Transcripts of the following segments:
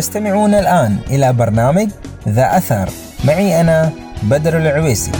تستمعون الآن إلى برنامج ذا أثر. معي أنا بدر العويسي.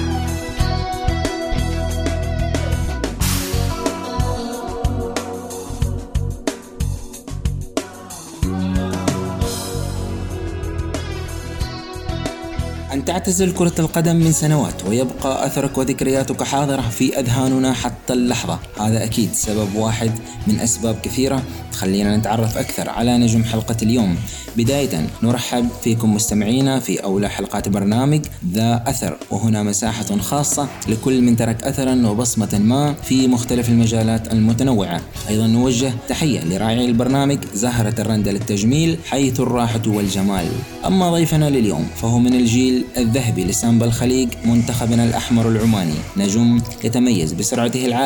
أن تعتزل كرة القدم من سنوات ويبقى أثرك وذكرياتك حاضرة في أذهاننا حتى اللحظة. هذا أكيد سبب واحد من أسباب كثيرة. خلينا نتعرف أكثر على نجم حلقة اليوم. بداية نرحب فيكم مستمعينا في أولى حلقات برنامج ذا أثر. وهنا مساحة خاصة لكل من ترك أثرا وبصمة ما في مختلف المجالات المتنوعة. أيضا نوجه تحية لراعي البرنامج زهرة الرندة للتجميل حيث الراحة والجمال. أما ضيفنا لليوم فهو من الجيل الذهبي لسامبا الخليج منتخبنا الأحمر العماني. نجم يتميز بسرعته العالية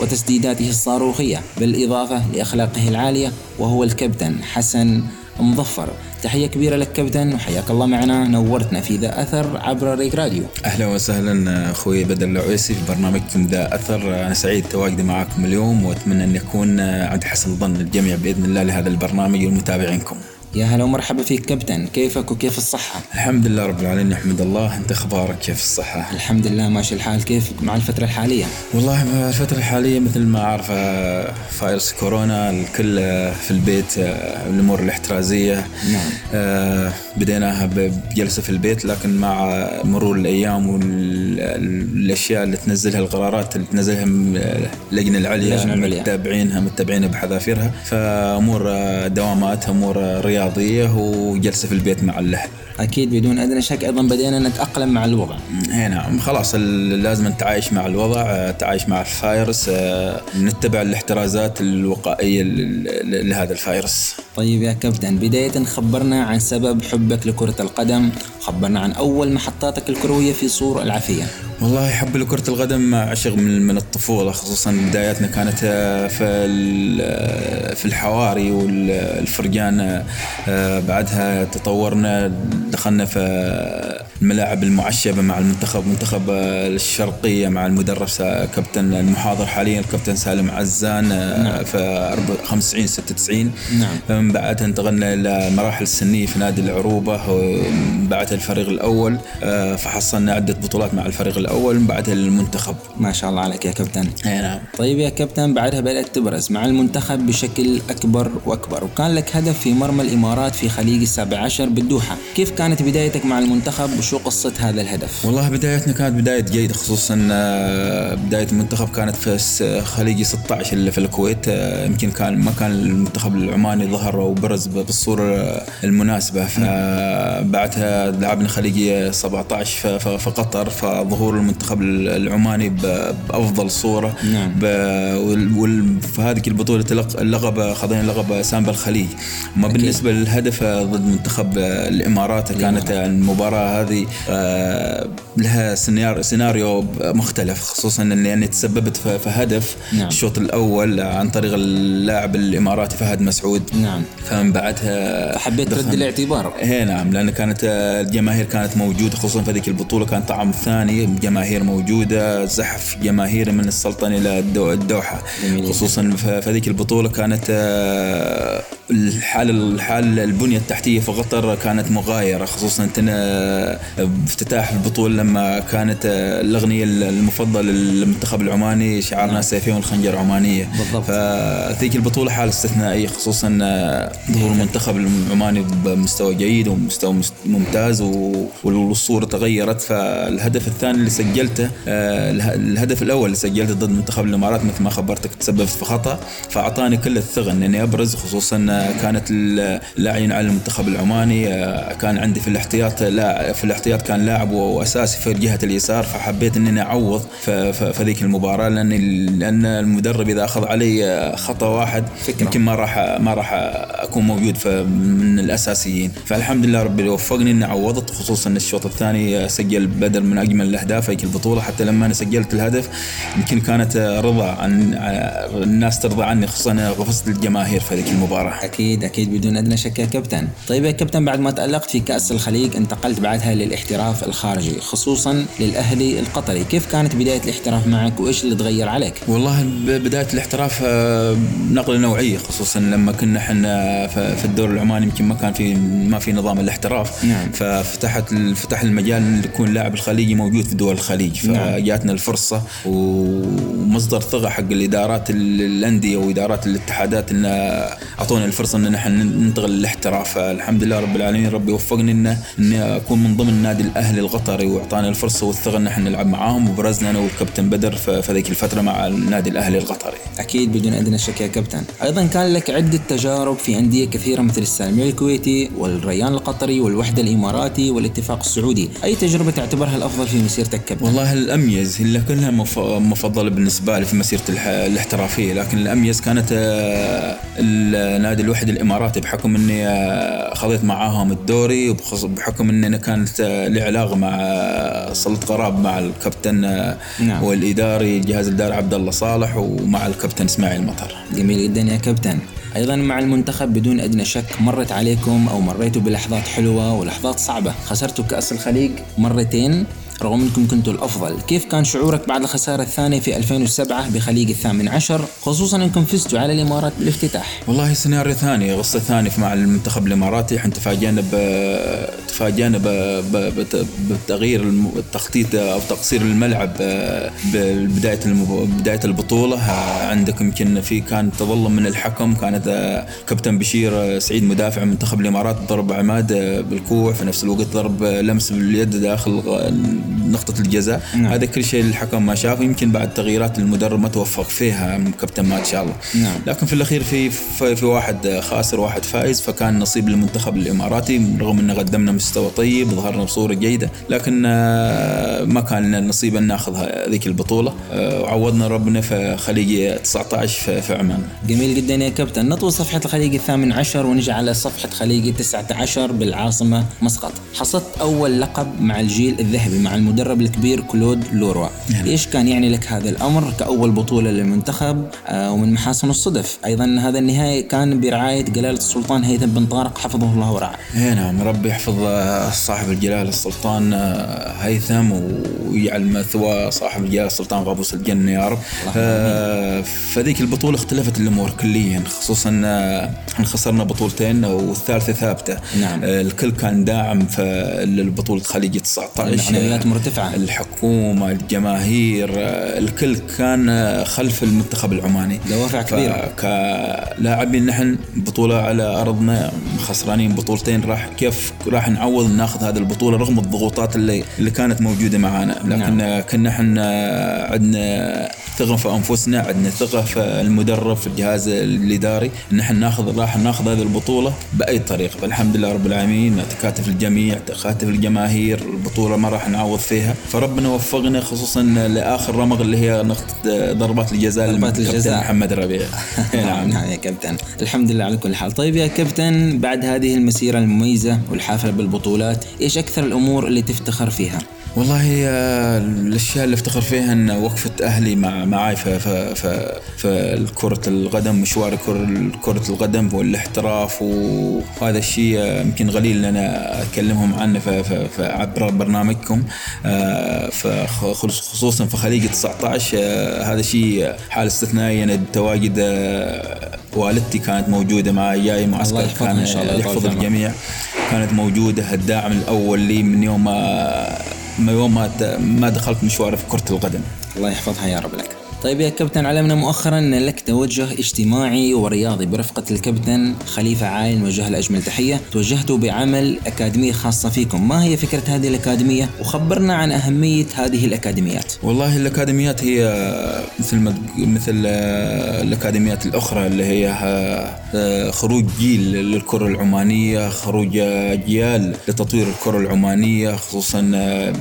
وتسديداته الصاروخية بالإضافة لأخلاقه العالية وهو الكابتن حسن مظفر. تحية كبيرة لك كابتن وحياك الله معنا نورتنا في ذا أثر عبر ريك راديو. أهلا وسهلا أخوي بدر العويسي في برنامجكم ذا أثر. أنا سعيد تواجدي معكم اليوم وأتمنى أن يكون عند حسن ظن الجميع بإذن الله لهذا البرنامج ومتابعينكم يا هلا ومرحبا فيك كابتن. كيفك وكيف الصحة؟ الحمد لله رب العالمين نحمد الله. أنت أخبارك كيف الصحة؟ الحمد لله ماشي الحال. كيف مع الفترة الحالية؟ والله الفترة الحالية مثل ما أعرف فايروس كورونا الكل في البيت الأمور الاحترازية. نعم. بديناها بجلسة في البيت لكن مع مرور الأيام والأشياء اللي تنزلها القرارات اللي تنزلها اللجنة العليا اللجنة العليا. متابعينها متابعينها بحذافيرها. فأمور دوامات أمور رياضية رياضية وجلسة في البيت مع الأهل. أكيد بدون أدنى شك أيضا بدينا نتاقلم مع الوضع. إي نعم خلاص لازم نتعايش مع الوضع، تعايش مع الفايروس، نتبع الاحترازات الوقائية لهذا الفايروس. طيب يا كابتن بداية خبرنا عن سبب حبك لكرة القدم خبرنا عن أول محطاتك الكروية في صور العافية والله حب لكرة القدم عشق من من الطفولة خصوصا بداياتنا كانت في في الحواري والفرجان بعدها تطورنا دخلنا في الملاعب المعشبة مع المنتخب منتخب الشرقية مع المدرب كابتن المحاضر حاليا الكابتن سالم عزان نعم. في 95 96 نعم. من بعدها انتقلنا إلى المراحل السنيه في نادي العروبة ومن بعدها الفريق الأول فحصلنا عدة بطولات مع الفريق الأول من بعدها المنتخب. ما شاء الله عليك يا كابتن. إي نعم. طيب يا كابتن بعدها بدأت تبرز مع المنتخب بشكل أكبر وأكبر وكان لك هدف في مرمى الإمارات في خليج السابع عشر بالدوحة. كيف كانت بدايتك مع المنتخب؟ وشو قصة هذا الهدف؟ والله بدايتنا كانت بداية جيده خصوصا بداية المنتخب كانت في خليج 16 اللي في الكويت يمكن كان ما كان المنتخب العماني ظهر وبرز بالصورة المناسبة. فبعدها لعبنا خليجية 17 في قطر فظهور المنتخب العماني بأفضل صورة. نعم. في هذه البطولة اللقب خذينا لقب سامبا الخليج ما. بالنسبة للهدف ضد منتخب الإمارات كانت المباراة هذه لها سيناريو مختلف خصوصا اني تسببت في هدف نعم. الشوط الأول عن طريق اللاعب الإماراتي فهد مسعود. نعم. فمن بعدها حبيت ترد الاعتبار. اي نعم لأن كانت الجماهير كانت موجودة خصوصا في هذيك البطولة كان طعم ثاني جماهير موجودة زحف جماهيري من السلطنة إلى الدو الدوحة. خصوصا في هذيك البطولة كانت الحال الحال البنية التحتية في قطر كانت مغايرة خصوصا افتتاح البطولة لما كانت الأغنية المفضلة للمنتخب العماني شعارنا نعم. سيفين والخنجر عمانية بالضبط. فذيك البطولة حاله استثنائية خصوصا ظهور المنتخب العماني بمستوى جيد ومستوى مست- ممتاز و- والصورة تغيرت فالهدف الثاني اللي سجلته آه، اله- الهدف الأول اللي سجلته ضد منتخب الإمارات مثل ما خبرتك تسببت في خطأ فأعطاني كل الثقه إني أبرز خصوصا كانت اللاعبين على المنتخب العماني آه، كان عندي في الاحتياط لا في الاحتياط كان لاعب وأساسي في جهة اليسار فحبيت إني أعوض في, ذيك المباراة لأن لأن المدرب إذا أخذ علي آه، خطأ واحد فكرة. يمكن ما راح ما راح أكون موجود من الأساسيين فالحمد لله ربي وفقني إني عوضت خصوصا الشوط الثاني سجل بدل من أجمل الأهداف في البطولة حتى لما أنا سجلت الهدف يمكن كانت رضا عن الناس ترضى عني خصوصا غفزت الجماهير في هذيك المباراة أكيد أكيد بدون أدنى شك يا كابتن. طيب يا كابتن بعد ما تألقت في كأس الخليج انتقلت بعدها للاحتراف الخارجي خصوصا للأهلي القطري. كيف كانت بداية الاحتراف معك؟ وإيش اللي تغير عليك؟ والله بداية الاحتراف آه، نقلة نوعية خصوصا لما كنا إحنا في الدور العماني يمكن ما كان في ما في نظام الاحتراف. نعم. ففتحت فتح المجال إن يكون لاعب الخليجي موجود في دول الخليج. نعم. فجاتنا الفرصة ومصدر ثقه حق الإدارات الأندية وإدارات الاتحادات إن أعطونا الفرصة إن نحن ننتقل للاحتراف. فالحمد لله رب العالمين. ربي وفقني ان إني أكون من ضمن النادي الأهلي القطري واعطانا الفرصة والثقة إن إحنا نلعب معاهم. وبرزنا أنا والكابتن بدر في ذيك الفترة مع النادي الأهلي القطري. أكيد بدون أدنى شك يا كابتن، أيضا كان لك عدة تجارب في أندية كثيرة مثل السالميه الكويتي والريان القطري والوحدة الإماراتي والاتفاق السعودي، أي تجربة تعتبرها الأفضل في مسيرتك كابتن؟ والله الأميز اللي كلها مفضلة بالنسبة لي في مسيرتي الاحترافية، لكن الأميز كانت آه، النادي الوحدة الإماراتي بحكم إني آه، خذيت معاهم الدوري وبحكم إني أنا كانت آه، لي علاقة مع صلت قراب مع الكابتن نعم. والإداري الجهاز الاداري عبد الله صالح ومع الكابتن إسماعيل مطر. جميل جدا يا كابتن. أيضا مع المنتخب بدون أدنى شك مرت عليكم أو مريتوا بلحظات حلوة ولحظات صعبة. خسرتوا كأس الخليج مرتين. رغم أنكم كنتوا الأفضل، كيف كان شعورك بعد الخسارة الثانية في 2007 بخليج الثامن عشر؟ خصوصا انكم فزتوا على الإمارات بالافتتاح؟ والله سيناريو ثاني قصه ثانية مع المنتخب الإماراتي. إحنا تفاجئنا ب تفاجئنا بتغيير التخطيط أو تقصير الملعب ببدايه بداية البطولة. عندك يمكن في كان تظلم من الحكم. كانت كابتن بشير سعيد مدافع منتخب الإمارات ضرب عماد بالكوع. في نفس الوقت ضرب لمس باليد داخل نقطة الجزاء. نعم. هذا كل شيء الحكم ما شافه يمكن بعد تغييرات المدرب ما توفق فيها كابتن ما شاء الله. نعم. لكن في الأخير في في واحد خاسر واحد فائز فكان نصيب المنتخب الإماراتي رغم أن قدمنا مستوى طيب ظهرنا بصورة جيدة لكن آه، ما كان لنا نصيب أن نأخذ هذيك البطولة. آه، وعوضنا ربنا في خليج 19 في عمان. جميل جدا يا كابتن. نطوي صفحة الخليج الثامن عشر ونجي على صفحة خليج 19 بالعاصمة مسقط. حصدت أول لقب مع الجيل الذهبي مع المدرب الكبير كلود لوروا. نعم. إيش كان يعني لك هذا الأمر كأول بطولة للمنتخب آه ومن محاسن الصدف؟ أيضا هذا النهائي كان برعاية جلالة السلطان هيثم بن طارق حفظه الله ورعاه. اي نعم ربي يحفظ صاحب الجلالة السلطان آه، هيثم ويجعل مثوى صاحب الجلالة السلطان غابوس الجنة يا رب. آه فذيك البطولة اختلفت الأمور كليا خصوصا آه خسرنا بطولتين والثالثة ثابتة. نعم. آه الكل كان داعم في البطوله خليج 19 معنويات مرتفعة الحكومة الجماهير الكل كان خلف المنتخب العماني. دوافع كبيرة كلاعبين نحن بطولة على أرضنا خسرانين بطولتين راح كيف راح نعوض ناخذ هذه البطولة رغم الضغوطات اللي اللي كانت موجودة معنا لكن نعم. كنا إحنا عندنا ثقة في أنفسنا عندنا ثقة في المدرب في الجهاز الإداري. إن إحنا ناخذ راح ناخذ هذه البطولة بأي طريقة. فالحمد لله رب العالمين تكاتف الجميع تكاتف الجماهير البطولة ما راح نعوض فيها. فربنا وفقنا خصوصا لآخر رمق اللي هي نقطة ضربات الجزاء ضربات الجزاء. محمد ربيع نعم. نعم يا كابتن. الحمد لله على كل حال. طيب يا كابتن بعد هذه المسيرة المميزة والحافلة بالبطولات إيش أكثر الأمور اللي تفتخر فيها؟ والله الأشياء اللي افتخر فيها إن وقفة أهلي مع معاي في في في, في كره القدم مشوار كرة القدم والاحتراف وهذا الشيء يمكن قليل إن أنا أكلمهم عنه عبر برنامجكم. آه، خصوصا في خليج 19 آه، هذا شيء حال استثنائي. أنا تواجد آه، والدتي كانت موجودة معي جاي معسكر كان إن شاء الله يحفظ الجميع. كانت موجودة الداعم الأول لي من يوم ما يوم ما ما دخلت مشواري في كرة القدم. الله يحفظها يا رب لك. طيب يا كابتن علمنا مؤخرا أن لك توجه اجتماعي ورياضي برفقة الكابتن خليفة عايل نوجه له اجمل تحية. توجهتوا بعمل أكاديمية خاصة فيكم. ما هي فكرة هذه الأكاديمية؟ وخبرنا عن أهمية هذه الأكاديميات. والله الأكاديميات هي مثل ما مثل الأكاديميات الأخرى اللي هي خروج جيل للكرة العمانية خروج اجيال لتطوير الكرة العمانية. خصوصا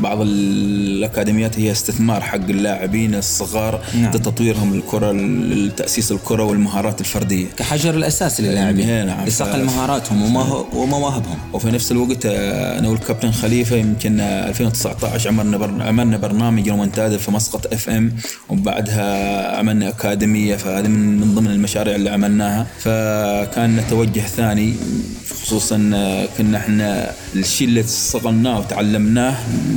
بعض الأكاديميات هي استثمار حق اللاعبين الصغار. نعم. بشده تطويرهم للكرة لتأسيس الكرة والمهارات الفردية. كحجر الأساس للاعبين إيه، نعم. لصقل مهاراتهم ومواهبهم وفي نفس الوقت آه، أنا والكابتن خليفة يمكن آه، 2019 عملنا بر... عملنا برنامج رومنتادا في مسقط اف ام وبعدها عملنا أكاديمية فهذه من من ضمن المشاريع اللي عملناها. فكان توجه ثاني خصوصا آه، كنا إحنا الشيء اللي صقلناه وتعلمناه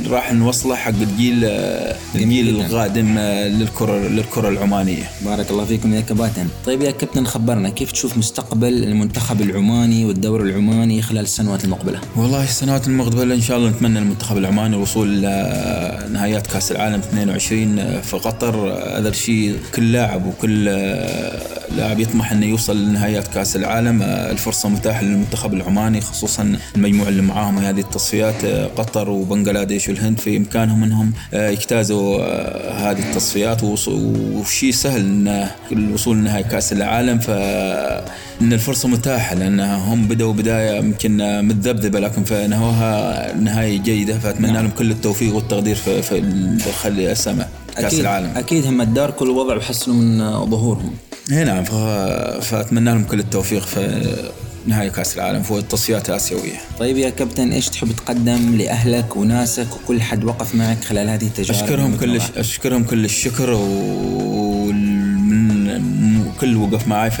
راح نوصله حق الجيل آه، الجيل. القادم آه، للكرة للكرة العمانية. بارك الله فيكم يا كباتن. طيب يا كابتن خبرنا كيف تشوف مستقبل المنتخب العماني والدوري العماني خلال السنوات المقبلة؟ والله السنوات المقبلة إن شاء الله نتمنى المنتخب العماني الوصول لنهايات كأس العالم 22 في قطر. هذا الشيء كل لاعب وكل لاعب يطمح أنه يوصل لنهايات كأس العالم. الفرصة متاحة للمنتخب العماني خصوصا المجموعة اللي معاهم. هذه التصفيات قطر وبنغلاديش والهند في إمكانهم أنهم يجتازوا هذه التصفيات. وشيء سهل أن الوصول لنهاية كأس العالم. ف إن الفرصة متاحة لأن هم بدأوا بداية يمكن متذبذبة لكن فنهوها نهاية جيدة. فأتمنى نعم. لهم كل التوفيق والتقدير في في السماء كأس أكيد العالم. أكيد هم تداركوا الوضع وحسنوا من ظهورهم. اي نعم فأتمنى لهم كل التوفيق في نهايه كأس العالم في التصفيات الآسيوية. طيب يا كابتن إيش تحب تقدم لأهلك وناسك وكل حد وقف معك خلال هذه التجارب أشكرهم كل؟ أشكرهم كل الشكر ومن كل وقف معي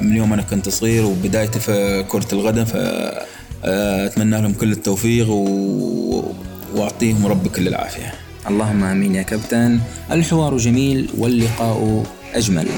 من يوم أنا كنت صغير وبدايتي في كرة القدم فاتمنى لهم كل التوفيق و... وأعطيهم ربي كل العافية. اللهم آمين يا كابتن. الحوار جميل واللقاء أجمل.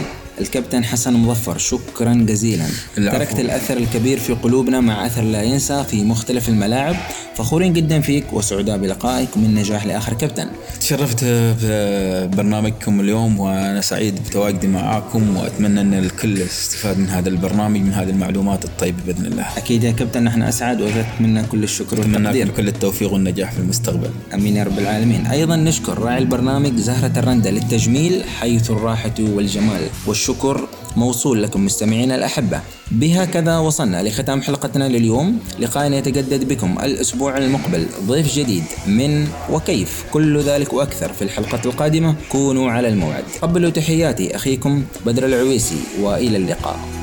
الكابتن حسن مظفر شكرا جزيلا. العفو. تركت الأثر الكبير في قلوبنا مع أثر لا ينسى في مختلف الملاعب. فخورين جدا فيك وسعداء بلقائك ومن نجاح لآخر كابتن. تشرفت ببرنامجكم اليوم وأنا سعيد بتواجدي معاكم وأتمنى أن الكل يستفاد من هذا البرنامج من هذه المعلومات الطيبة بإذن الله. أكيد يا كابتن نحن أسعد واجدت منا كل الشكر أتمنى والتقدير لكم كل التوفيق والنجاح في المستقبل. آمين يا رب العالمين. أيضا نشكر راعي البرنامج زهرة الرندة للتجميل حيث الراحة والجمال. والشكر موصول لكم مستمعينا الأحبة. بهكذا وصلنا لختام حلقتنا لليوم. لقاء يتجدد بكم الأسبوع المقبل. ضيف جديد من وكيف. كل ذلك وأكثر في الحلقة القادمة. كونوا على الموعد. قبلوا تحياتي أخيكم بدر العويسي وإلى اللقاء.